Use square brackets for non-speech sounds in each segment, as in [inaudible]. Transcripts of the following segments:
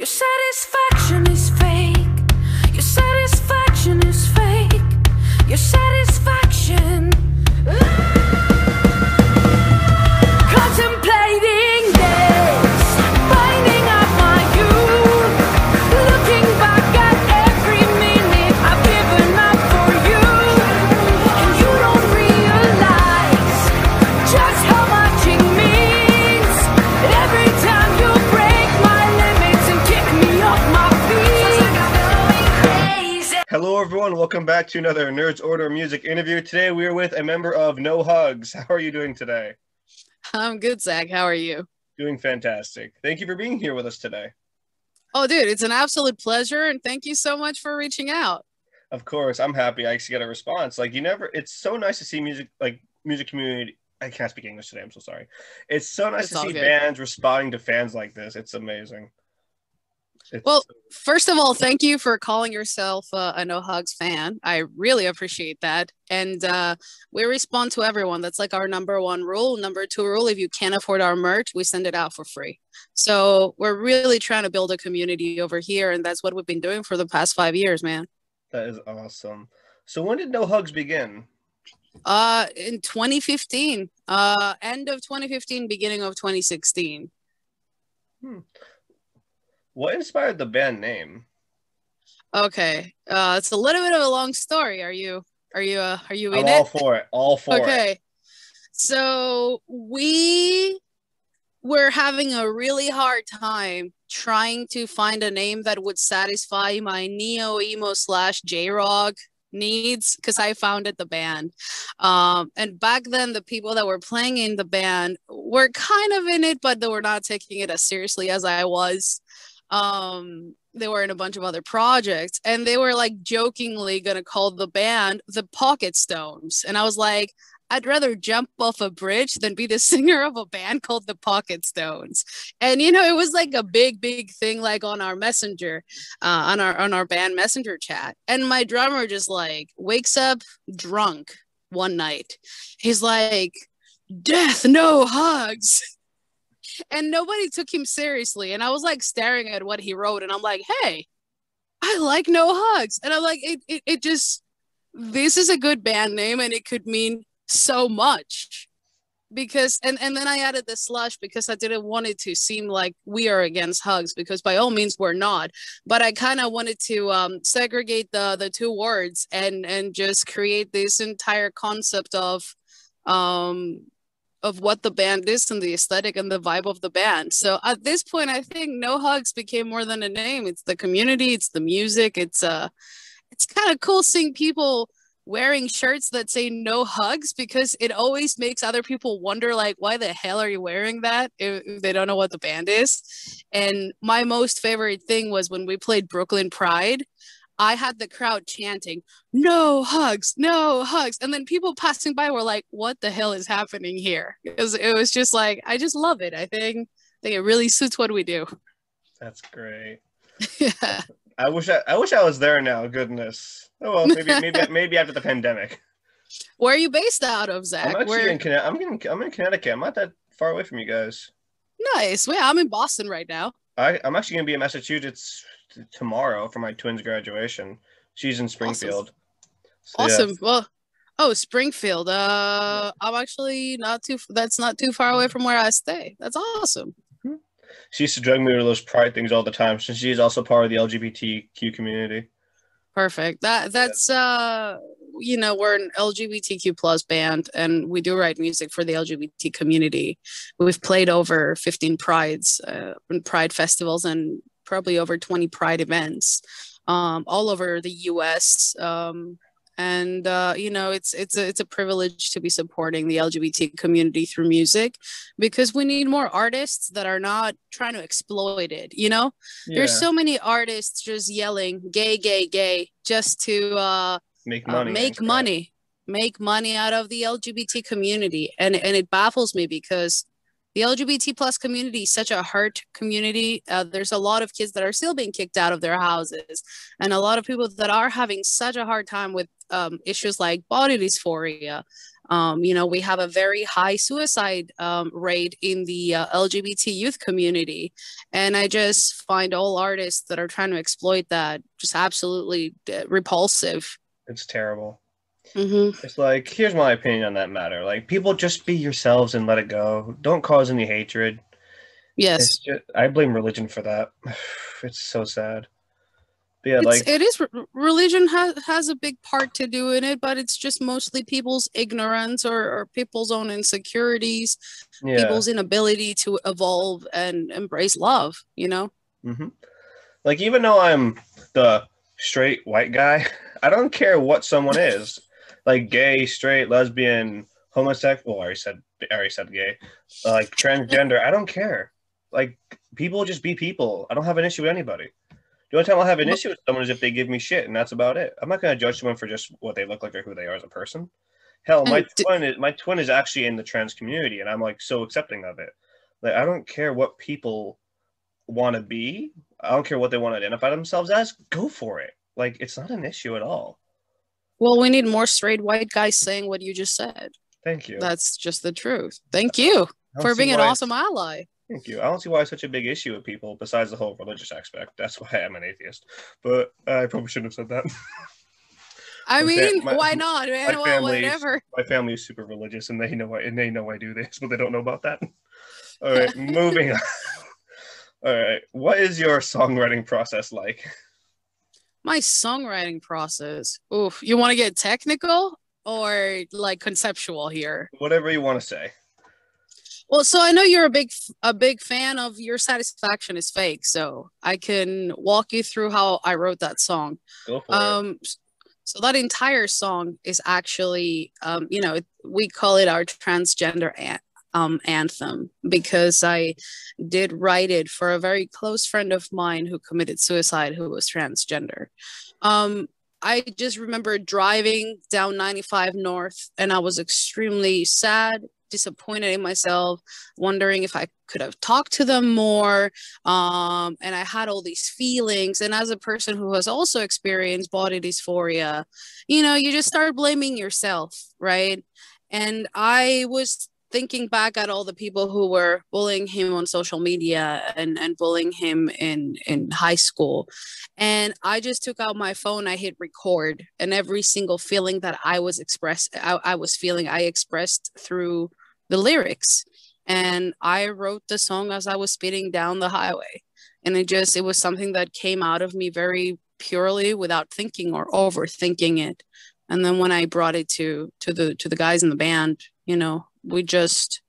Your satisfaction is fake. Your satisfaction is fake. Your satisfaction. Welcome back to another Nerds Order Music interview. Today, we are with a member of No Hugs. How are you doing today? I'm good, Zach. How are you? Doing fantastic. Thank you for being here with us today. Oh, dude, it's an absolute pleasure, and thank you so much for reaching out. Of course, I'm happy I actually get a response. Like, you never, it's so nice to see music, like, music community. I can't speak English today. I'm so sorry. It's so nice It's to see good. bands responding to fans like this. It's amazing. Well, first of all, thank you for calling yourself uh, a No Hugs fan. I really appreciate that. And uh, we respond to everyone. That's like our number one rule. Number two rule if you can't afford our merch, we send it out for free. So we're really trying to build a community over here. And that's what we've been doing for the past five years, man. that is awesome. So, when did No Hugs begin? Uh, in 2015, uh, end of 2015, beginning of 2016. What inspired the band name? Okay. Uh it's a little bit of a long story. Are you are you uh are you I'm in all it? for it. All for it. Okay. So we were having a really hard time trying to find a name that would satisfy my neo emo slash J rock needs because I founded the band. Um, and back then, the people that were playing in the band were kind of in it, but they were not taking it as seriously as I was. Um, they were in a bunch of other projects and they were like jokingly gonna call the band the Pocket Stones. And I was like, I'd rather jump off a bridge than be the [laughs] singer of a band called the Pocket Stones. And you know, it was like a big, big thing, like on our messenger, uh, on our on our band messenger chat. And my drummer just like wakes up drunk one night. He's like, "Death, no hugs." And nobody took him seriously. And I was like staring at what he wrote, and I'm like, "Hey, I like no hugs." And I'm like, "It, it, it just." This is a good band name, and it could mean so much because and and then i added the slush because i didn't want it to seem like we are against hugs because by all means we're not but i kind of wanted to um, segregate the the two words and and just create this entire concept of um of what the band is and the aesthetic and the vibe of the band. So at this point i think no hugs became more than a name. It's the community it's the music it's uh it's kind of cool seeing people wearing shirts that say no hugs because it always makes other people wonder like why the hell are you wearing that? If if they don't know what the band is. And my most favorite thing was when we played brooklyn pride i had the crowd chanting no hugs no hugs and then people passing by were like what the hell is happening here it was, it was just like i just love it i think I think it really suits what we do That's great. yeah [laughs] I wish I, I wish I was there now. Goodness. Oh well, maybe maybe [laughs] maybe after the pandemic. where are you based out of Zach? I'm actually where in Connecticut. I'm in, I'm in Connecticut. I'm not that far away from you guys. nice well, i'm in boston right now I, I'm actually gonna be in Massachusetts t- tomorrow for my twins' graduation. She's in Springfield. So, yeah. Awesome. Well, oh, Springfield. Uh, I'm actually not too. That's not too far away from where I stay. That's awesome. She used to drag me to those pride things all the time since she's also part of the LGBTQ community. Perfect. That that's uh, you know, we're an LGBTQ plus band, and we do write music for the LGBT community. We've played over 15 prides, uh, and pride festivals, and probably over 20 pride events, um, all over the U.S. Um, and uh, you know it's it's a, it's a privilege to be supporting the lgbt community through music because we need more artists that are not trying to exploit it you know there's so many artists just yelling gay gay gay just to uh, make uh, money. and make money make money out of the lgbt community and and it baffles me because the lgbt plus community is such a hurt community uh, there's a lot of kids that are still being kicked out of their houses and a lot of people that are having such a hard time with um, issues like body dysphoria Um, you know, we have a very high suicide um, rate in the uh, LGBT youth community, and I just find all artists that are trying to exploit that just absolutely uh, repulsive. It's terrible. Hmm It's like, here's my opinion on that matter. Like, people just be yourselves and let it go. Don't cause any hatred. Yes, just, I blame religion for that. [sighs] It's so sad. But yeah, it's, like, it is religion has has a big part to do in it, but it's just mostly people's ignorance or, or people's own insecurities, yeah. people's inability to evolve and embrace love. You know. hmm Like, even though I'm the straight white guy, [laughs] I don't care what someone is. Like, gay, straight, lesbian, homosexual. I already said, I already said gay. Like, transgender. I don't care. Like, people just be people. I don't have an issue with anybody. The only time I'll have an issue with someone is if they give me shit, and that's about it. I'm not going to judge someone for just what they look like or who they are as a person. Hell, my mm, d- twin is my twin is actually in the trans community, and I'm like so accepting of it. Like, I don't care what people want to be. I don't care what they want to identify themselves as. Go for it. Like, it's not an issue at all. Well, we need more straight white guys saying what you just said. Thank you. That's just the truth. Thank you for being an awesome ally. Thank you. I don't see why it's such a big issue with people besides the whole religious aspect. That's why I'm an atheist. But I probably shouldn't have said that. I mean, my- why not, man? my Well, whatever. My family is super religious, and they know I and they know I do this, but they don't know about that. All right, moving [laughs] on. All right, what is your songwriting process like? My songwriting process. Oof. You want to get technical or like conceptual here? Whatever you want to say. Well, so I know you're a big a big fan of Your Satisfaction is Fake, so I can walk you through how I wrote that song. Go for it. Um, s- so that entire song is actually, um, you know, we call it our transgender an- um, anthem because I did write it for a very close friend of mine who committed suicide, who was transgender. Um, I just remember driving down 95 North, and I was extremely sad, disappointed in myself, wondering if I could have talked to them more um and i had all these feelings and as a person who has also experienced body dysphoria you know you just start blaming yourself right and i was thinking back at all the people who were bullying him on social media and and bullying him in in high school and i just took out my phone i hit record and every single feeling that i was expressed I, I was feeling i expressed through the lyrics and I wrote the song as I was speeding down the highway. And it just, it was something that came out of me very purely without thinking or overthinking it. And then when I brought it to to the to the guys in the band, you know, we just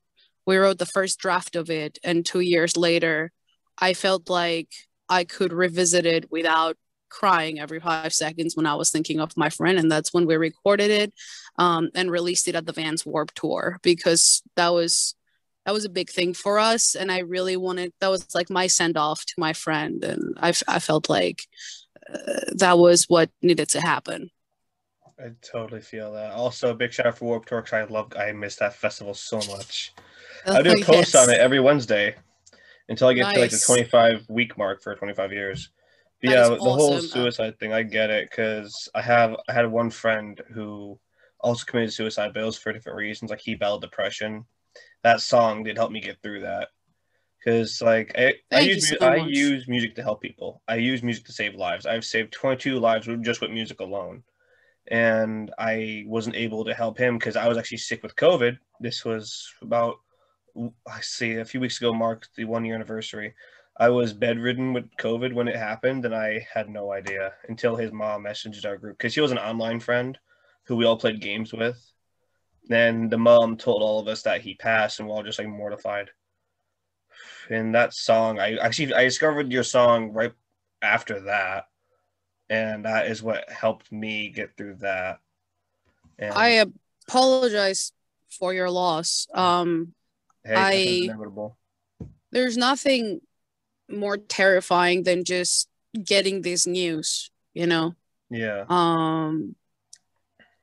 we wrote the first draft of it and 2 years later I felt like I could revisit it without crying every 5 seconds when I was thinking of my friend and that's when we recorded it um, and released it at the Vans Warped Tour because that was that was a big thing for us and i really wanted that was like my send off to my friend and i, felt like uh, that was what needed to happen I totally feel that. Also, big shout out for Warped Tour 'cause I love, I miss that festival so much. I do a post on it every Wednesday until I get to like the 25 week mark for 25 years. Yeah, is the whole suicide thing, I get it because I have I had one friend who also committed suicide, but it was for different reasons. Like he battled depression. That song did help me get through that because like I, I use so I use music to help people. I use music to save lives. I've saved 22 lives just with music alone. And I wasn't able to help him because I was actually sick with COVID. This was about I see a few weeks ago marked the one year anniversary. I was bedridden with COVID when it happened, and I had no idea until his mom messaged our group because she was an online friend who we all played games with. Then the mom told all of us that he passed, and we're all just like mortified. And that song, I actually I discovered your song right after that, and that is what helped me get through that. And i apologize for your loss um hey, I- inevitable. there's nothing more terrifying than just getting this news you know Yeah. um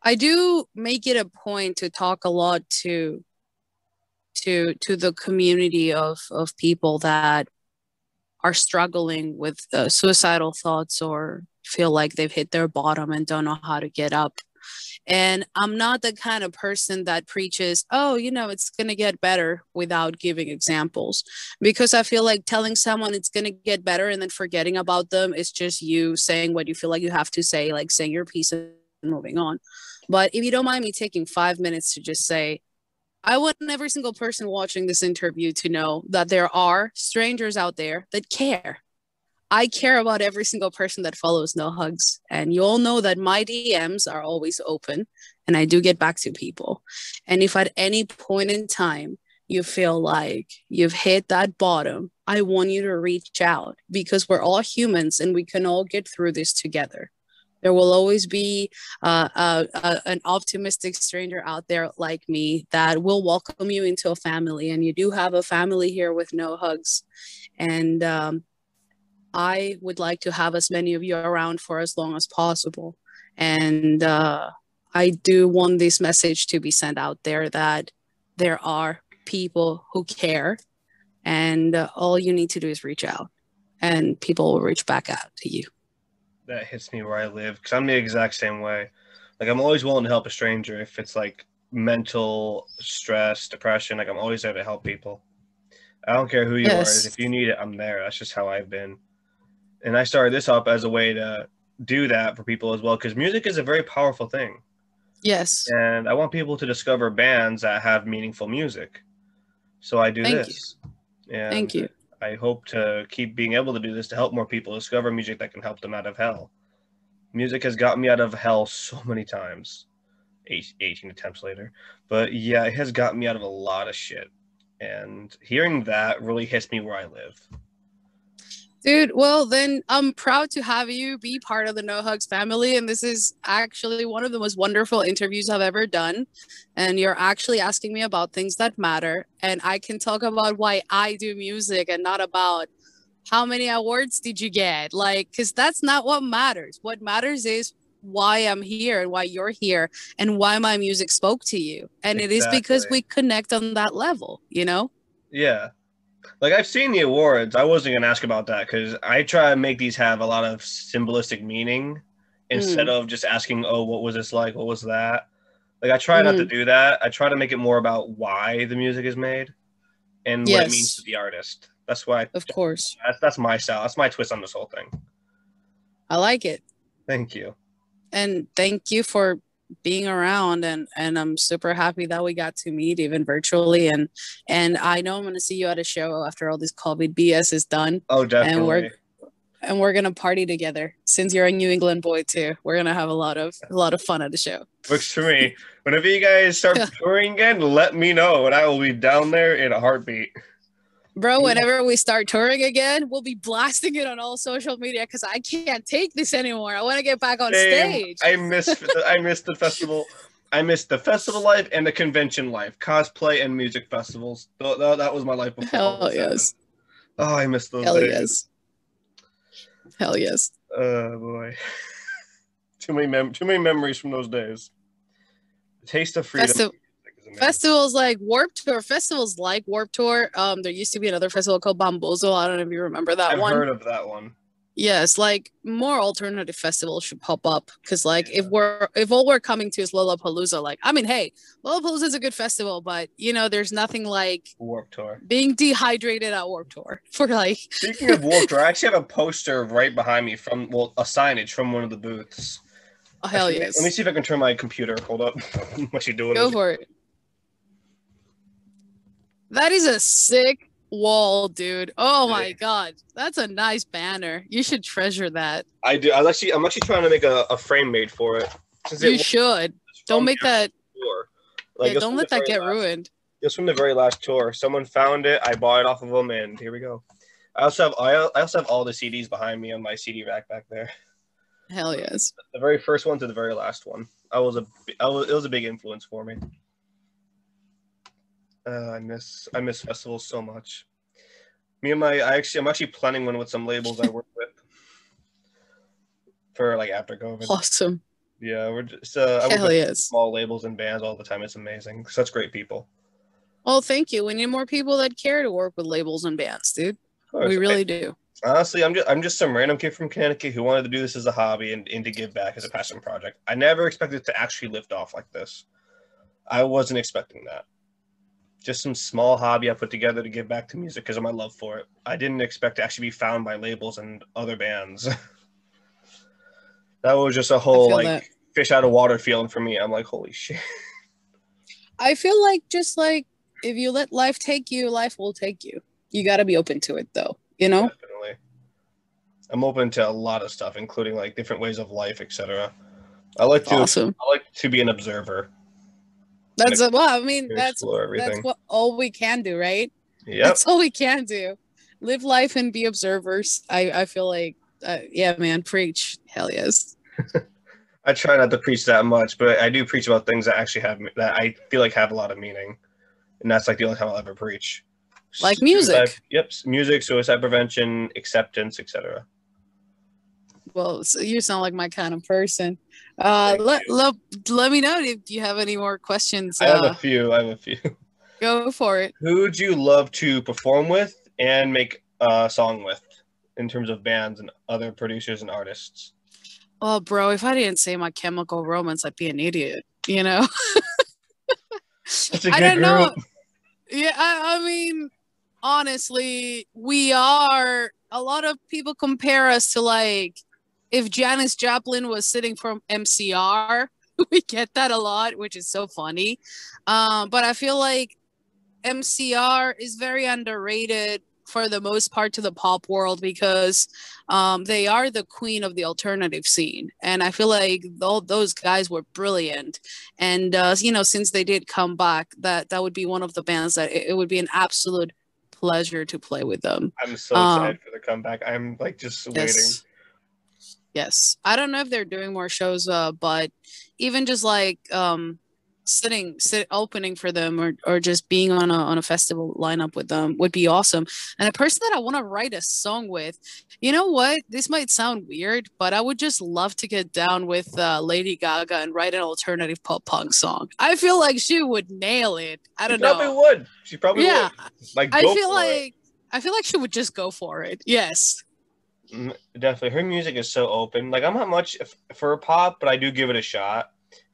i do make it a point to talk a lot to to to the community of of people that are struggling with uh, suicidal thoughts or feel like they've hit their bottom and don't know how to get up And I'm not the kind of person that preaches, oh, you know, it's going to get better without giving examples. Because I feel like telling someone it's going to get better and then forgetting about them is just you saying what you feel like you have to say, like saying your piece and moving on. But if you don't mind me taking five minutes to just say, I want every single person watching this interview to know that there are strangers out there that care. I care about every single person that follows No Hugs. And you all know that my DMs are always open and I do get back to people. And if at any point in time you feel like you've hit that bottom, I want you to reach out because we're all humans and we can all get through this together. There will always be uh, uh, uh, an optimistic stranger out there like me that will welcome you into a family. And you do have a family here with no hugs. And um, I would like to have as many of you around for as long as possible. And uh, I do want this message to be sent out there that there are people who care. And uh, all you need to do is reach out, and people will reach back out to you. that hits me where I live because I'm the exact same way. Like I'm always willing to help a stranger if it's like mental stress, depression. Like I'm always there to help people. I don't care who you Yes. are. If you need it, I'm there. That's just how I've been. And I started this up as a way to do that for people as well because music is a very powerful thing. Yes. And I want people to discover bands that have meaningful music. So I do Thank you. this. And Thank you. I hope to keep being able to do this to help more people discover music that can help them out of hell. Music has gotten me out of hell so many times, 18 attempts later. But yeah, it has gotten me out of a lot of shit. And hearing that really hits me where I live. Dude, well, then I'm proud to have you be part of the No Hugs family. And this is actually one of the most wonderful interviews I've ever done. And you're actually asking me about things that matter. And I can talk about why I do music and not about how many awards did you get? Like, because that's not what matters. What matters is why I'm here and why you're here and why my music spoke to you. And it is because we connect on that level, you know? Yeah. Like I've seen the awards. I wasn't gonna ask about that because I try to make these have a lot of symbolistic meaning instead mm. of just asking, "Oh, what was this like? What was that?" Like I try not to mm. do that. I try to make it more about why the music is made and what it means to the artist. That's why. I, Of course. that's that's my style. That's my twist on this whole thing. I like it. Thank you. and thank you for being around and and I'm super happy that we got to meet even virtually and and I know I'm going to see you at a show after all this covid BS is done Oh, definitely. and we're and we're going to party together since you're a New England boy too we're going to have a lot of a lot of fun at the show Works for me. Whenever you guys start [laughs] touring again, let me know, and I will be down there in a heartbeat. Bro whenever we start touring again we'll be blasting it on all social media cuz I can't take this anymore I want to get back on stage I miss I miss the festival. I miss the festival life and the convention life, cosplay and music festivals. Th- th- That was my life before. hell yes. Oh, I miss those hell days. yes hell yes Oh boy, [laughs] too many mem- too many memories from those days. The taste of freedom. Festi- amazing. festivals like Warped Tour, festivals like Warped Tour. Um, there used to be another festival called Bamboozle. I don't know if you remember that one. I've one. heard of that one. Yes, like more alternative festivals should pop up because, like, if we're if all we're coming to is Lollapalooza, like, I mean, hey, Lollapalooza is a good festival, but you know, there's nothing like Warped Tour. being dehydrated at Warped Tour [laughs] for like. Speaking of Warped Tour, I actually have a [laughs] poster right behind me from well, a signage from one of the booths. Oh, hell Actually, yes, Let me see if I can turn my computer. Hold up. [laughs] what you doing? go for it. That is a sick wall, dude. Oh my god, that's a nice banner. You should treasure that. I do. I actually. I'm actually trying to make a, a frame made for it. Since You was should. Don't make that. tour. Yeah, don't let that get last- ruined. It was from the very last tour. Someone found it. I bought it off of them, and here we go. I also have. I I also have all the CDs behind me on my CD rack back there. Hell yes. The very first one to the very last one. I was a. I was. It was a big influence for me. Uh, I miss. I miss festivals so much. Me and my. I actually. I'm actually planning one with some labels I work with. [laughs] For like after COVID. Awesome. Yeah, we're just. Uh, I work Hell with yes. small labels and bands all the time. It's amazing. Such great people. Well, thank you. We need more people that care to work with labels and bands, dude. We really do. Honestly, I'm just I'm just some random kid from Connecticut who wanted to do this as a hobby and, and to give back as a passion project. I never expected it to actually lift off like this. I wasn't expecting that. Just some small hobby I put together to give back to music because of my love for it. I didn't expect to actually be found by labels and other bands. [laughs] that was just a whole like that. fish out of water feeling for me. I'm like, holy [laughs] shit. I feel like just like if you let life take you, life will take you. You got to be open to it though, you know? Definitely. I'm open to a lot of stuff, including like different ways of life, etc. I like to Awesome. I like to be an observer. That's a, well, I mean, that's everything. that's what all we can do, right? Yep. That's all we can do. Live life and be observers. I I feel like uh, yeah, man, preach. Hell yes. [laughs] I try not to preach that much, but I do preach about things that actually have that I feel like have a lot of meaning, and that's like the only time I'll ever preach. Like music. Suicide- yep, music, suicide prevention, acceptance, etc. Well, so you sound like my kind of person. Uh, let, you. let let me know if you have any more questions. I have Uh, a few. I have a few. [laughs] go for it. Who would you love to perform with and make a song with, in terms of bands and other producers and artists? Oh, bro, if I didn't say my chemical romance, I'd be an idiot. You know. [laughs] That's a I good don't know. Yeah, I, I mean, honestly, we are. A lot of people compare us to like if Janis Joplin was sitting from MCR. [laughs] We get that a lot, which is so funny. Um, but I feel like MCR is very underrated for the most part to the pop world because um, they are the queen of the alternative scene, and I feel like all those guys were brilliant. And uh, you know, since they did come back, that that would be one of the bands that it, it would be an absolute pleasure to play with them. I'm so Um, excited for the comeback. I'm like just waiting. Yes. I don't know if they're doing more shows, uh, but even just like um sitting sit opening for them or or just being on a on a festival lineup with them would be awesome. And a person that I want to write a song with, you know what? This might sound weird, but I would just love to get down with uh, Lady Gaga and write an alternative pop punk song. I feel like she would nail it. I don't probably know. would. She probably Yeah, would. Like I feel for it. like I feel like she would just go for it. Yes. Definitely, her music is so open. Like I'm not much for pop, but I do give it a shot.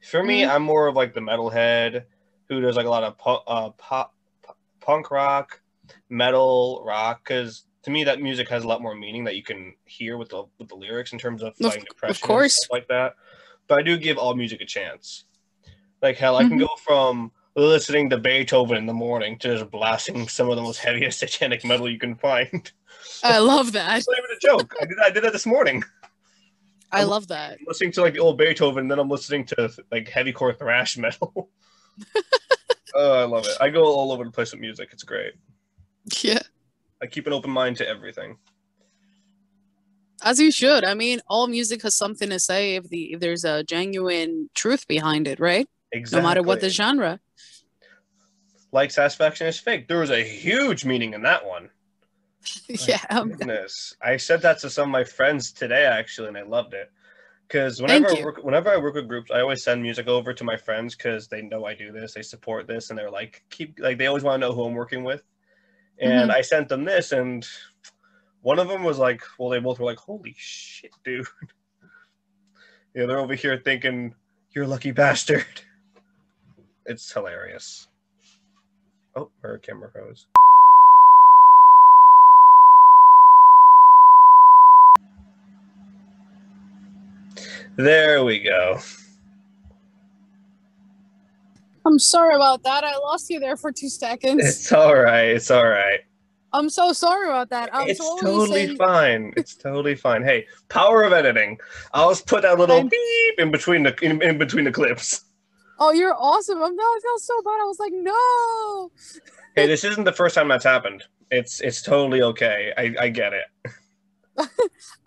For me, Mhm. I'm more of like the metalhead who does like a lot of pu- uh, pop, pu- punk rock, metal rock. Because to me, that music has a lot more meaning that you can hear with the with the lyrics in terms of fighting depression, of course. stuff like that. But I do give all music a chance. Like hell, I can Mhm. go from listening to Beethoven in the morning to just blasting some of the most heaviest satanic metal you can find. [laughs] I love that. It's not even a joke. I did I did that this morning. I love that. listening to like the old Beethoven, and then I'm listening to like heavycore thrash metal. [laughs] oh, I love it. I go all over the place with music. It's great. Yeah. I keep an open mind to everything. As you should. I mean, all music has something to say if the if there's a genuine truth behind it, right? Exactly. No matter what the genre. like satisfaction is fake. There was a huge meaning in that one. [laughs] Yeah. Goodness, I said that to some of my friends today actually, and I loved it. Because whenever I work, whenever I work with groups, I always send music over to my friends because they know I do this, they support this, and they're like, keep like they always want to know who I'm working with. And Mm-hmm. I sent them this, and one of them was like, well, they both were like, holy shit, dude. [laughs] yeah, they're over here thinking you're a lucky bastard. [laughs] It's hilarious. Oh, her camera froze. There we go. I'm sorry about that. I lost you there for two seconds. It's all right. It's all right. I'm so sorry about that. Um, it's so what were you totally saying? fine. It's totally fine. Hey, power of editing. I'll just put that little I'm- beep in between the in, in between the clips. Oh, you're awesome. I'm no, I felt so bad. I was like, no. Hey, this isn't the first time that's happened. It's it's totally okay. I, I get it. [laughs]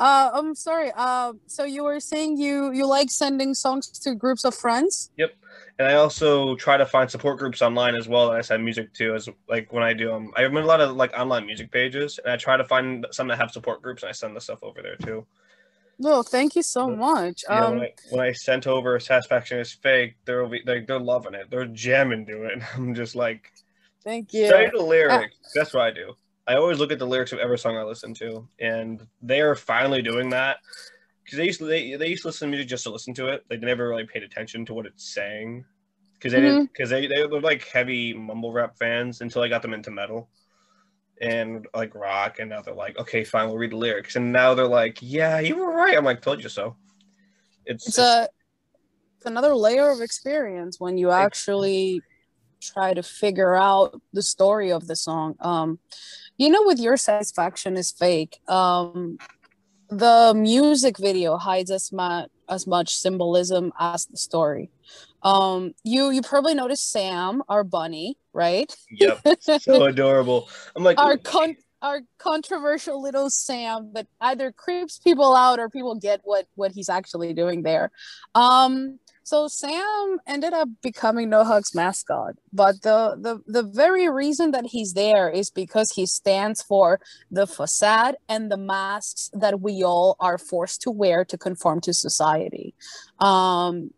Uh, I'm sorry. Um, so you were saying you you like sending songs to groups of friends? Yep, and I also try to find support groups online as well that I send music to. As like when I do them, I'm in a lot of like online music pages, and I try to find some that have support groups, and I send the stuff over there too. No, thank you so much. Yeah, Um, when, I, when I sent over "Satisfaction Is Fake," they're over, they're, they're loving it. They're jamming to it. [laughs] I'm just like, thank you. study the lyrics. [laughs] That's what I do. I always look at the lyrics of every song I listen to, and they are finally doing that because they used to, they, they used to listen to music just to listen to it. They never really paid attention to what it's saying because they didn't because they they were like heavy mumble rap fans until I got them into metal and like rock, and now they're like, okay, fine, we'll read the lyrics, and now they're like, yeah, you were right. I'm like, told you so. It's, It's a it's another layer of experience when you actually try to figure out the story of the song. Um, you know, with your satisfaction is fake. Um, the music video hides as much as much symbolism as the story. Um, you you probably noticed Sam, our bunny, right? yep, so [laughs] adorable. I'm like, our con- our controversial little Sam that either creeps people out or people get what what he's actually doing there. Um, so Sam ended up becoming No Hug's mascot, but the the the very reason that he's there is because he stands for the facade and the masks that we all are forced to wear to conform to society. Um,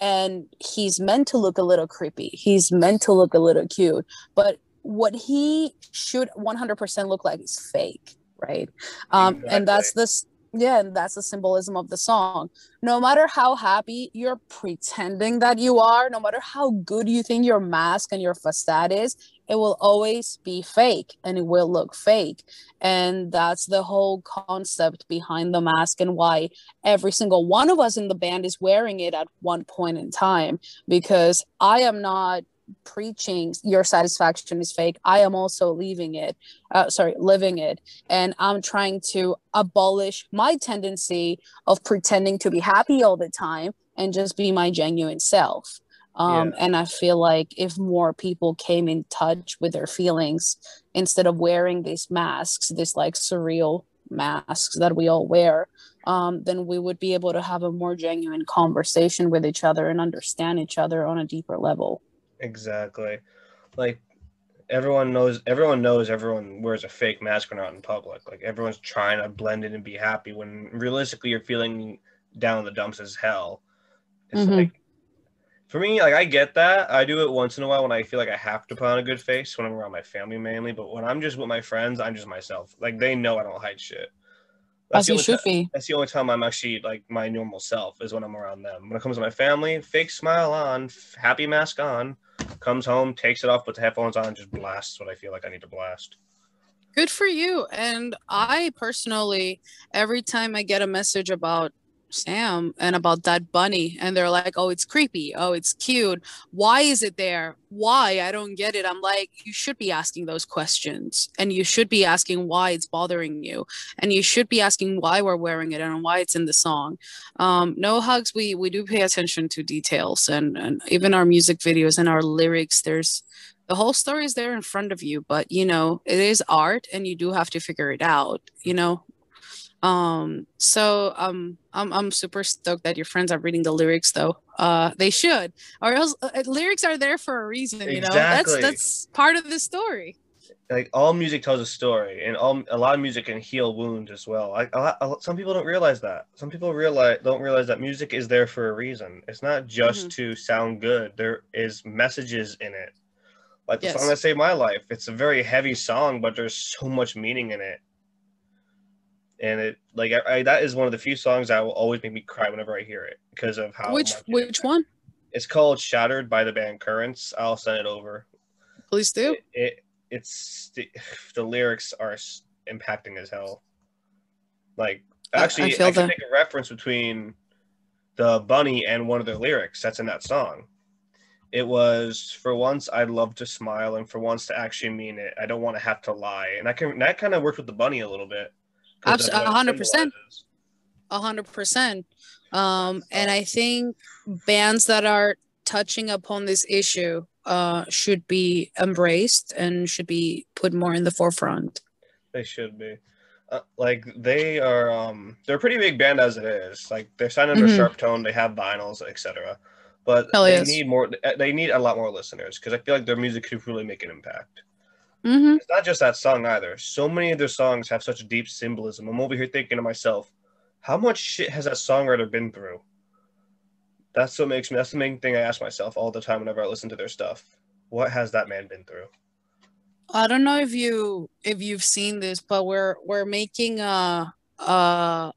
and he's meant to look a little creepy. He's meant to look a little cute, but what he should 100% look like is fake, right? Um, and that's this yeah, and that's the symbolism of the song. No matter how happy you're pretending that you are, no matter how good you think your mask and your facade is, it will always be fake and it will look fake. And that's the whole concept behind the mask and why every single one of us in the band is wearing it at one point in time. Because I am not preaching your satisfaction is fake. I am also leaving it uh, sorry living it. And i'm trying to abolish my tendency of pretending to be happy all the time and just be my genuine self. Um, and i feel like if more people came in touch with their feelings instead of wearing these masks this like surreal masks that we all wear um, then we would be able to have a more genuine conversation with each other and understand each other on a deeper level Exactly. Like everyone knows everyone knows everyone wears a fake mask when out in public. Like everyone's trying to blend in and be happy when realistically you're feeling down in the dumps as hell. It's Mhm. like for me, like I get that. I do it once in a while when I feel like I have to put on a good face when I'm around my family mainly. But when I'm just with my friends, I'm just myself. Like they know I don't hide shit. as the you should be that's the only time I'm actually like my normal self is when I'm around them. When it comes to my family, fake smile on, f- happy mask on, comes home, takes it off, puts the headphones on, just blasts what I feel like I need to blast. good for you and i personally every time i get a message about sam and about that bunny and they're like oh it's creepy. Oh it's cute. Why is it there? Why? I don't get it. I'm like you should be asking those questions and you should be asking why it's bothering you and you should be asking why we're wearing it and why it's in the song. Um, no hugs. We we do pay attention to details and, and even our music videos and our lyrics. There's the whole story is there in front of you but you know it is art and you do have to figure it out you know um so um i'm i'm super stoked that your friends are reading the lyrics though uh they should or else uh, uh, lyrics are there for a reason you know that's that's part of the story Like all music tells a story, and all a lot of music can heal wounds as well. Like lot, a lot- some people don't realize that. Some people realize don't realize that music is there for a reason. It's not just Mhm. to sound good. There is messages in it. Like the Yes. song that saved my life. It's a very heavy song, but there's so much meaning in it. And it like I, I, that is one of the few songs that will always make me cry whenever I hear it because of how which which one It's called "Shattered" by the band Currents. I'll send it over. please do It, it it's the, [sighs] the lyrics are impacting as hell. Like I- I actually, I, feel can make a reference between the bunny and one of their lyrics that's in that song. It was for once I'd love to smile, and for once to actually mean it. I don't want to have to lie, and I can that kind of worked with the bunny a little bit. 'Cause Abs- of what it 100%. A hundred percent. Um, and I think bands that are touching upon this issue uh, should be embraced and should be put more in the forefront. They should be. Uh, like they are um they're a pretty big band as it is. Like they're signed under Mhm. SharpTone, they have vinyls, etc. But Hell they yes. need more they need a lot more listeners because I feel like their music could really make an impact. Hmm It's not just that song either. So many of their songs have such deep symbolism. I'm over here thinking to myself, how much shit has that songwriter been through? That's what makes me that's the main thing I ask myself all the time whenever I listen to their stuff. What has that man been through? I don't know if you if you've seen this, but we're we're making a a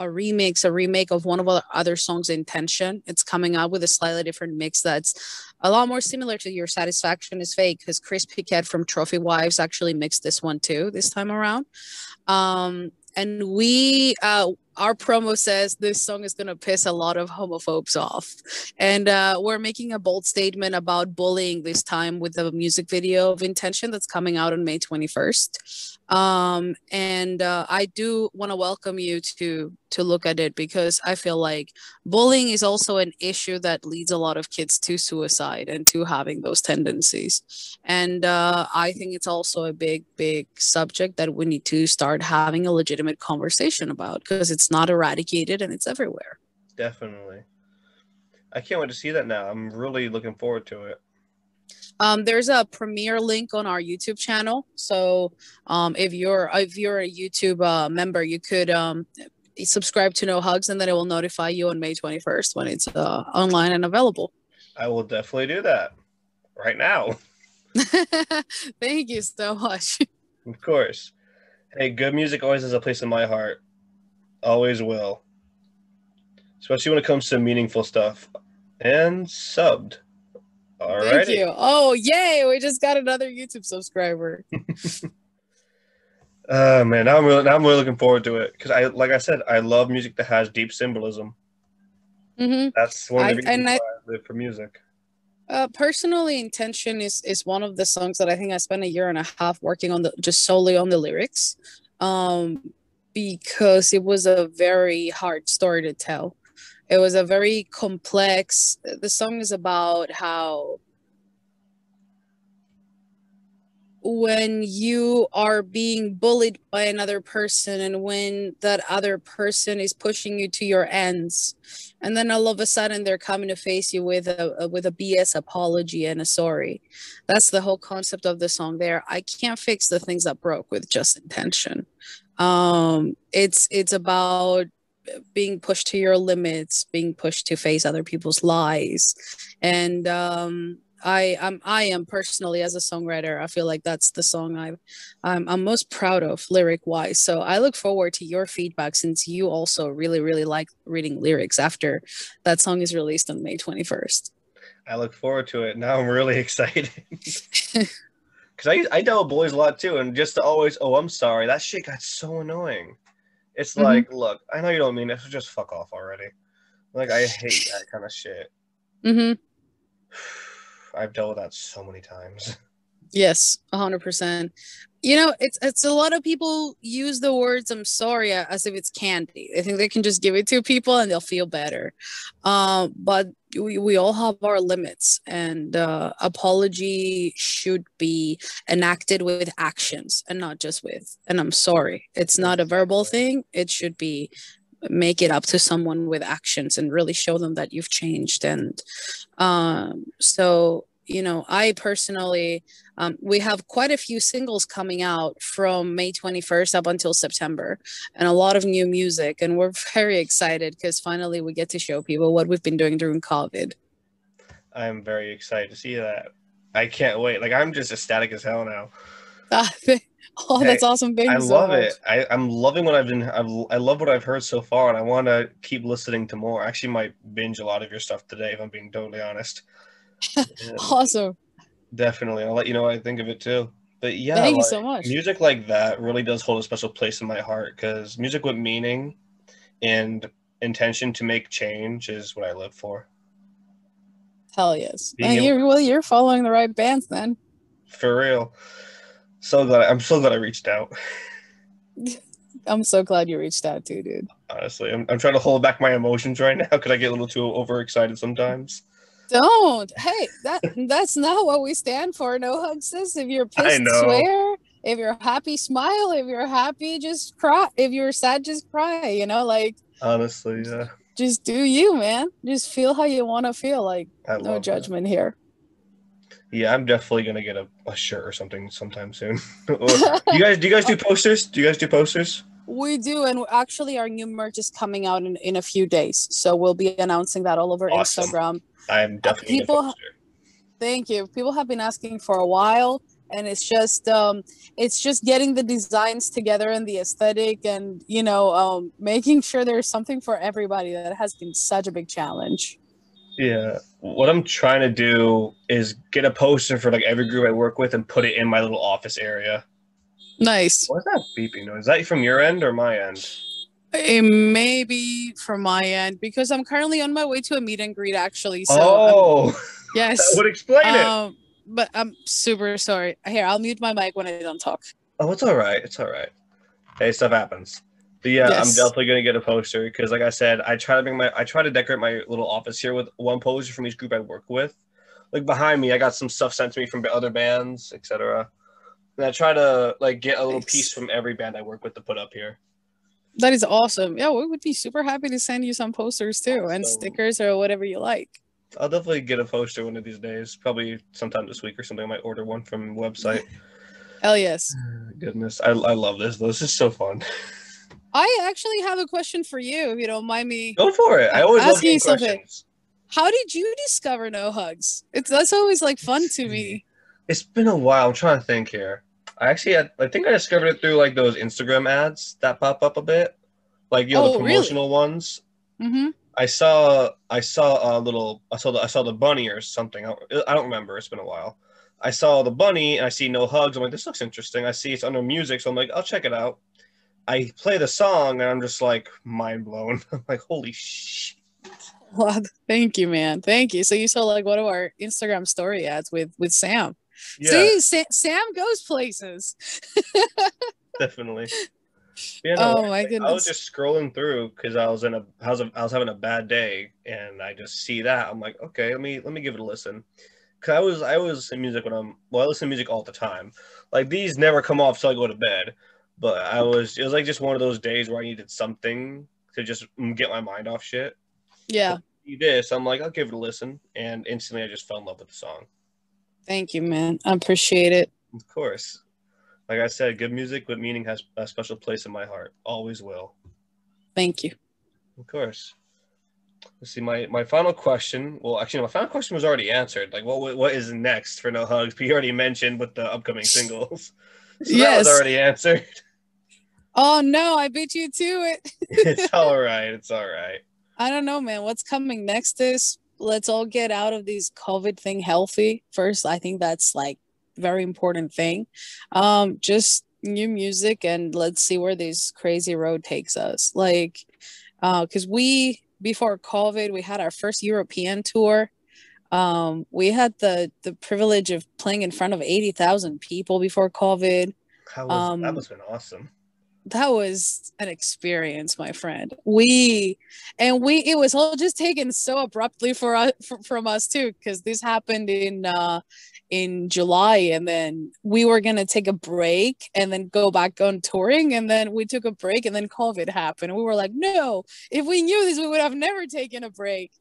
a remix, a remake of one of our other songs, Intention. It's coming out with a slightly different mix that's a lot more similar to Your Satisfaction is Fake, because Chris Piquet from Trophy Wives actually mixed this one too this time around. Um, and we uh our promo says this song is going to piss a lot of homophobes off and uh, we're making a bold statement about bullying this time with the music video of intention that's coming out on may 21st um, and uh, i do want to welcome you to to look at it because i feel like bullying is also an issue that leads a lot of kids to suicide and to having those tendencies and uh, i think it's also a big big subject that we need to start having a legitimate conversation about because it's not eradicated and it's everywhere Definitely. I can't wait to see that now. I'm really looking forward to it. Um, there's a premiere link on our youtube channel so um, if you're if you're a youtube uh, member you could um, subscribe to no hugs and then it will notify you on may 21st when it's uh, online and available I will definitely do that right now. [laughs] thank you so much Of course. Hey, good music always has a place in my heart. Always will. Especially when it comes to meaningful stuff. And subbed. All thank right. you oh yay we just got another youtube subscriber oh [laughs] man, now I'm really now I'm really looking forward to it. Because I like I said, I love music that has deep symbolism. hmm That's one of the I- reasons and I- why I live for music. Uh, personally, intention is is one of the songs that I think I spent a year and a half working on the just solely on the lyrics, um, because it was a very hard story to tell. It was a very complex. The song is about how when you are being bullied by another person and when that other person is pushing you to your ends and then all of a sudden they're coming to face you with a, with a bs apology and a sorry that's the whole concept of the song there i can't fix the things that broke with just intention um it's it's about being pushed to your limits being pushed to face other people's lies and um I am I am personally as a songwriter I feel like that's the song I've I'm, I'm most proud of lyric wise so I look forward to your feedback since you also really really like reading lyrics after that song is released on May 21st I look forward to it. Now I'm really [laughs] excited. [laughs] Because I, I dealt with bullies a lot too. And just to always, oh, I'm sorry. That shit got so annoying. It's Mhm. like, look, I know you don't mean it. So just fuck off already. Like, I hate [sighs] that kind of shit. Mm-hmm. [sighs] I've dealt with that so many times. [laughs] Yes, a hundred percent. You know, it's it's a lot of people use the words "I'm sorry" as if it's candy. They think they can just give it to people and they'll feel better. Um, but we, we all have our limits, and uh, apology should be enacted with actions and not just with "and I'm sorry." It's not a verbal thing. It should be make it up to someone with actions and really show them that you've changed. And um, so, you know, I personally um, we have quite a few singles coming out from May 21st up until September, and a lot of new music. And we're [laughs] very excited because finally we get to show people what we've been doing during COVID. I am very excited to see that. I can't wait. Like, I'm just ecstatic as hell now. [laughs] oh, Hey, that's awesome! Thank I so love much. it. I, I'm loving what I've been. I've, I love what I've heard so far, and I want to keep listening to more. I actually might binge a lot of your stuff today, if I'm being totally honest. [laughs] Awesome. definitely, I'll let you know what I think of it too. But yeah, Thank you so much. music like that really does hold a special place in my heart because music with meaning and intention to make change is what I live for. Hell yes. Being And you're, well, you're following the right bands then. For real. So glad. I'm so glad I reached out. [laughs] I'm so glad you reached out too, dude. Honestly, I'm, I'm trying to hold back my emotions right now because I get a little too overexcited sometimes. Don't. Hey, that that's not what we stand for. No hug sis. If you're pissed, swear. If you're happy, smile. If you're happy, just cry. If you're sad, just cry. You know, like Honestly, yeah. just do you, man. Just feel how you want to feel. Like I no love that. judgment here. Yeah, I'm definitely gonna get a, a shirt or something sometime soon. [laughs] Or- [laughs] you guys, do you guys do posters? Do you guys do posters? We do, and actually, our new merch is coming out in, in a few days. So we'll be announcing that all over Awesome. Instagram. I'm definitely people-. Thank you. People have been asking for a while, and it's just um it's just getting the designs together and the aesthetic and you know um making sure there's something for everybody that has been such a big challenge Yeah. What I'm trying to do is get a poster for like every group I work with and put it in my little office area. Nice What's that beeping noise? Is that from your end or my end? it may be from my end because i'm currently on my way to a meet and greet actually so um, oh, [laughs] that yes would explain it. um but i'm super sorry here i'll mute my mic when i don't talk Oh, it's all right. It's all right. Hey, stuff happens. But yeah, I'm definitely gonna get a poster because, like I said, I try to bring my I try to decorate my little office here with one poster from each group I work with. Like behind me, I got some stuff sent to me from other bands, etc. And I try to like get a little Nice. piece from every band I work with to put up here. that is awesome yeah we would be super happy to send you some posters too and Awesome. stickers or whatever you like I'll definitely get a poster one of these days. Probably sometime this week or something. I might order one from website. [laughs] hell yes [sighs] Goodness, I, I love this. This is so fun. [laughs] I actually have a question for you, if you don't mind me. Go for it. I always love Asking getting you something. questions. How did you discover No Hugs? It's that's always like fun to me. It's been a while. I'm trying to think here. I actually had, I think I discovered it through like those Instagram ads that pop up a bit, like you know Oh, the really? promotional ones. hmm I saw I saw a little I saw the I saw the bunny or something. I don't, I don't remember. It's been a while. I saw the bunny and I see no hugs. I'm like, this looks interesting. I see it's under music, so I'm like, I'll check it out. I play the song and I'm just like mind blown. [laughs] I'm like, holy shit. Well, thank you, man. Thank you. So you saw like one of our Instagram story ads with with Sam. Yeah, See, Sa- Sam goes places. [laughs] definitely. Yeah, no, Oh, my goodness! I was just scrolling through because I was in a I was, I was having a bad day and I just see that I'm like okay let me let me give it a listen because I was I was in music when I'm well I listen to music all the time like these never come off till I go to bed but I was it was like just one of those days where I needed something to just get my mind off shit Yeah. see this I'm like I'll give it a listen and instantly I just fell in love with the song Thank you, man. I appreciate it. of course like I said good music with meaning has a special place in my heart always will. Thank you. Of course. Let's see. My my final question. Well, actually, my final question was already answered. Like, what what is next for No Hugs? But you already mentioned with the upcoming [laughs] singles. So that Yes. was already answered. Oh no, I beat you to it. [laughs] it's [laughs] all right. It's all right. I don't know, man. What's coming next is let's all get out of these COVID thing healthy first. I think that's like very important thing. Um, just new music and let's see where this crazy road takes us. Like, uh, because we before COVID we had our first European tour. Um, we had the the privilege of playing in front of eighty thousand people before COVID How was that? Um, Must have been awesome. That was an experience my friend. We and we it was all just taken so abruptly for us from us too because this happened in uh in july and then we were gonna take a break and then go back on touring and then we took a break and then covid happened. And we were like no if we knew this we would have never taken a break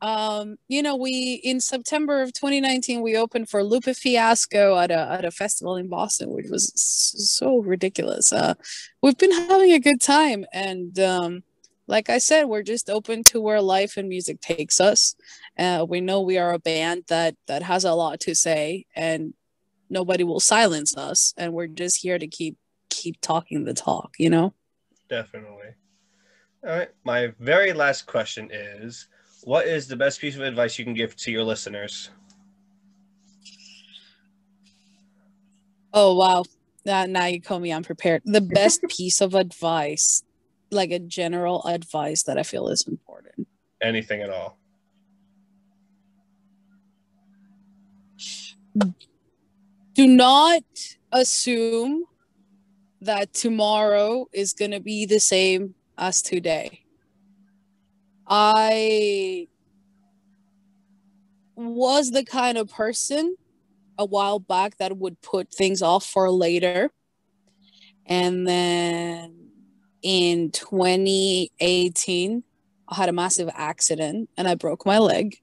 um you know we in september of 2019 we opened for lupe fiasco at a at a festival in boston which was so ridiculous uh we've been having a good time and um like i said we're just open to where life and music takes us uh, we know we are a band that that has a lot to say and nobody will silence us and we're just here to keep keep talking the talk you know Definitely. All right. My very last question is: What is the best piece of advice you can give to your listeners? oh wow now, now you call me unprepared the best [laughs] piece of advice like a general advice that i feel is important Anything at all? do not assume that tomorrow is going to be the same as today. I was the kind of person a while back that would put things off for later. And then in 2018, I had a massive accident and I broke my leg.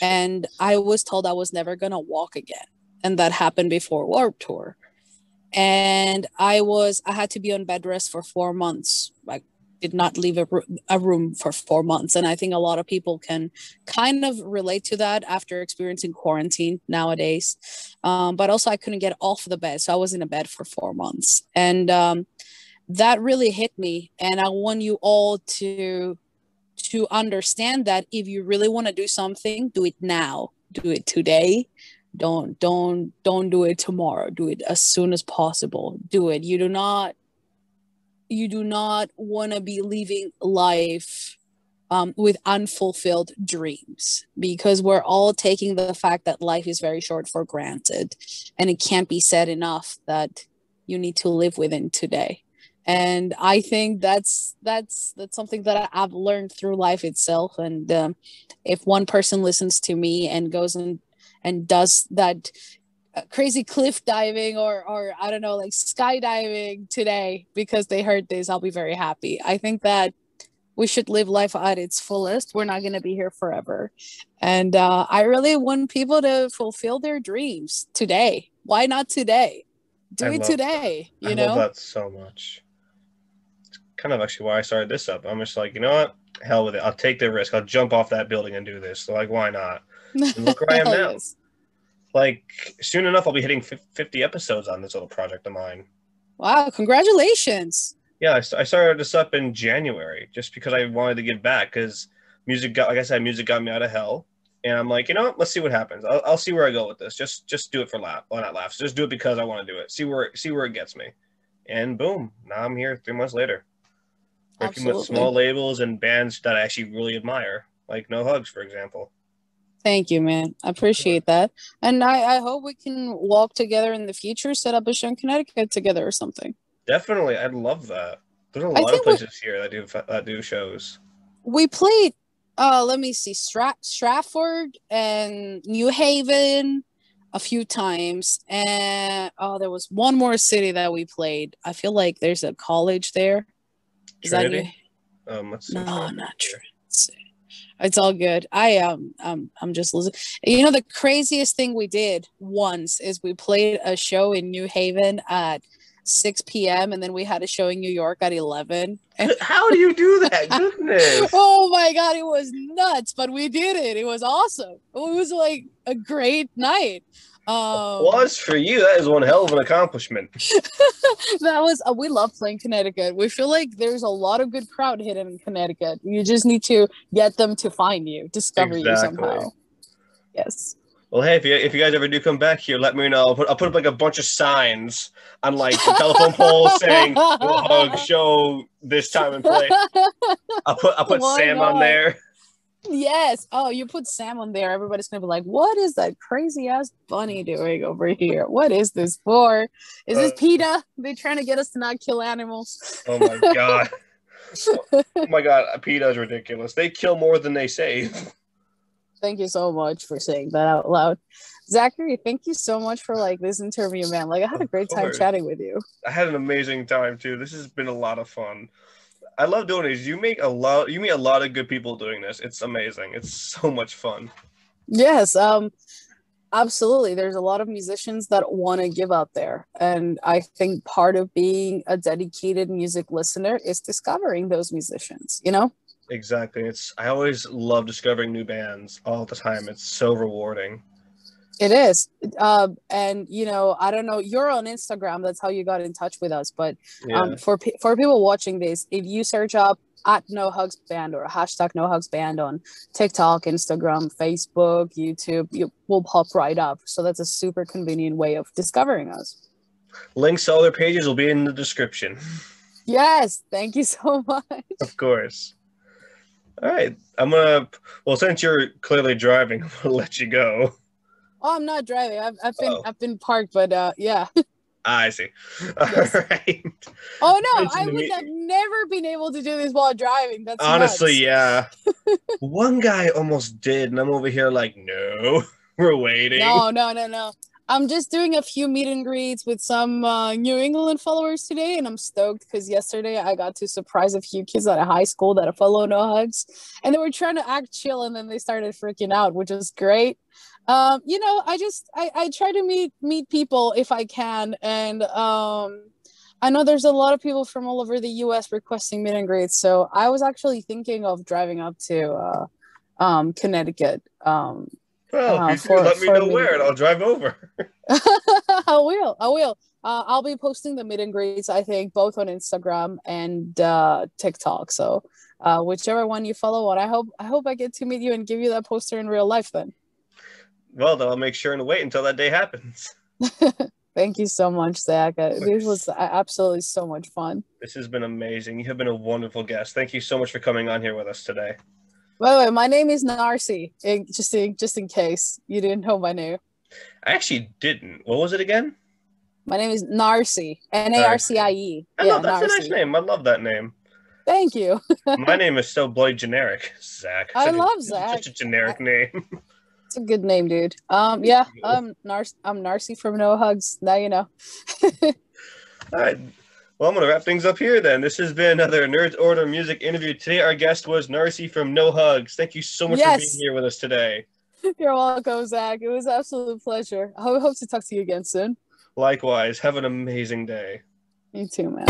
And I was told I was never going to walk again and that happened before Warped Tour. And I was I had to be on bed rest for four months, like did not leave a, a room for four months. And I think a lot of people can kind of relate to that after experiencing quarantine nowadays. Um, but also, I couldn't get off the bed. So I was in a bed for four months. And um, that really hit me. And I want you all to to understand that if you really want to do something do it now do it today don't don't don't do it tomorrow do it as soon as possible do it you do not you do not want to be living life um, with unfulfilled dreams because we're all taking the fact that life is very short for granted and it can't be said enough that you need to live within today. And i think that's that's that's something that i've learned through life itself. And um, if one person listens to me and goes and and does that crazy cliff diving or or i don't know like skydiving today because they heard this i'll be very happy i think that we should live life at its fullest we're not going to be here forever and uh, i really want people to fulfill their dreams today why not today do I it love- today you I know love that so much. It's kind of actually why I started this up. I'm just like, you know what? Hell with it. I'll take the risk. I'll jump off that building and do this. So like, why not? [laughs] look where I am now. yes. Like, soon enough, I'll be hitting 50 episodes on this little project of mine. Wow, congratulations. Yeah, I, I started this up in January just because I wanted to give back because music got, like I said, music got me out of hell. And I'm like, you know what? Let's see what happens. I'll, I'll see where I go with this. Just just do it for laugh. Well, not laughs. Just do it because I want to do it. See where see where it gets me. And boom, now I'm here three months later. Working with small labels and bands that I actually really admire, like No Hugs, for example. Thank you, man. I appreciate that. And I, I hope we can walk together in the future, set up a show in Connecticut together or something. Definitely, I'd love that. There's a lot of think we- places here that do that do shows. We played, uh, let me see, Stra- Stratford and New Haven a few times. And oh, there was one more city that we played. I feel like there's a college there. Is that New- Trinity? Um, let's see. No, not true. It's all good. I um um I'm just losing. You know the craziest thing we did once is we played a show in New Haven at 6 p.m. and then we had a show in New York at 11. And How do you do that? [laughs] Goodness. oh my god, it was nuts, but we did it. It was awesome. It was like a great night. Um, was for you. That is one hell of an accomplishment. [laughs] that was uh, we love playing Connecticut. We feel like there's a lot of good crowd hidden in Connecticut. You just need to get them to find you, discover you somehow. Yes. Well, hey, if you if you guys ever do come back here, let me know. I'll put, I'll put up like a bunch of signs on like the telephone poles saying "No hug [laughs] show this time and place." I'll put I'll put Why Sam on there. Yes. Oh, you put Sam on there. Everybody's gonna be like, "What is that crazy ass bunny doing over here? What is this for? Is this Uh, PETA? They trying to get us to not kill animals?" Oh my god. [laughs] oh my god, PETA is ridiculous. They kill more than they save. Thank you so much for saying that out loud. Zachary, thank you so much for like this interview, man. Like I had a Of great time chatting with you. I had an amazing time too. This has been a lot of fun. I love doing these. You make a lot. You meet a lot of good people doing this. It's amazing. It's [laughs] so much fun. Yes, um absolutely. There's a lot of musicians that want to give out there. And I think part of being a dedicated music listener is discovering those musicians, you know? Exactly. It's. I always love discovering new bands all the time. It's so rewarding. It is. Um and you know, I don't know, you're on Instagram, that's how you got in touch with us, but Yeah. um for pe- for people watching this, if you search up at no hugs band or hashtag no hugs band on TikTok, Instagram, Facebook, YouTube, you will pop right up. So that's a super convenient way of discovering us. Links to all their pages will be in the description. Yes, thank you so [laughs] much. Of course. All right. I'm gonna. Well, since you're clearly driving, [laughs] I'm gonna let you go. Oh, I'm not driving. I've, I've been Oh. I've been parked, but uh, yeah. [laughs] Ah, I see. [laughs] Yes. right. Oh no, I would have never been able to do this while driving. That's Honestly, nuts. yeah. [laughs] One guy almost did, and I'm over here like, no, we're waiting. No, no, no, no. I'm just doing a few meet and greets with some uh, New England followers today, and I'm stoked because yesterday I got to surprise a few kids at a high school that follow No Hugs, and they were trying to act chill, and then they started freaking out, which was great. Um, you know, I just I, I try to meet meet people if I can, and um, I know there's a lot of people from all over the U.S. requesting meet and greets, so I was actually thinking of driving up to uh, um, Connecticut. Um, Well, Uh, you for- let me know where, and I'll drive over. [laughs] I will. I will. Uh, I'll be posting the meet and greets. I think both on Instagram and uh, TikTok. So uh, whichever one you follow on, I hope I hope I get to meet you and give you that poster in real life. Then. Well, then I'll make sure and wait until that day happens. [laughs] Thank you so much, Zach. Uh, This was uh, absolutely so much fun. This has been amazing. You have been a wonderful guest. Thank you so much for coming on here with us today. By the way, my name is Narcie. Just in, just in case you didn't know my name, I actually didn't. What was it again? my name is Narcie. N A R C I E. Yeah, love that's a nice name. I love that name. Thank you. [laughs] My name is so bloody generic, Zach. I Such a- love Zach. Such a generic name. [laughs] It's a good name, dude. Um, yeah. you. Um, Nar- I'm Narcie from No Hugs. Now you know. [laughs] All right. Well, I'm going to wrap things up here then. This has been another Nerds Order Music interview. Today, our guest was Narcie from No Hugs. Thank you so much for being here with us today. [laughs] You're welcome, Zach. It was an absolute pleasure. I hope hope to talk to you again soon. Likewise, have an amazing day. You too, man.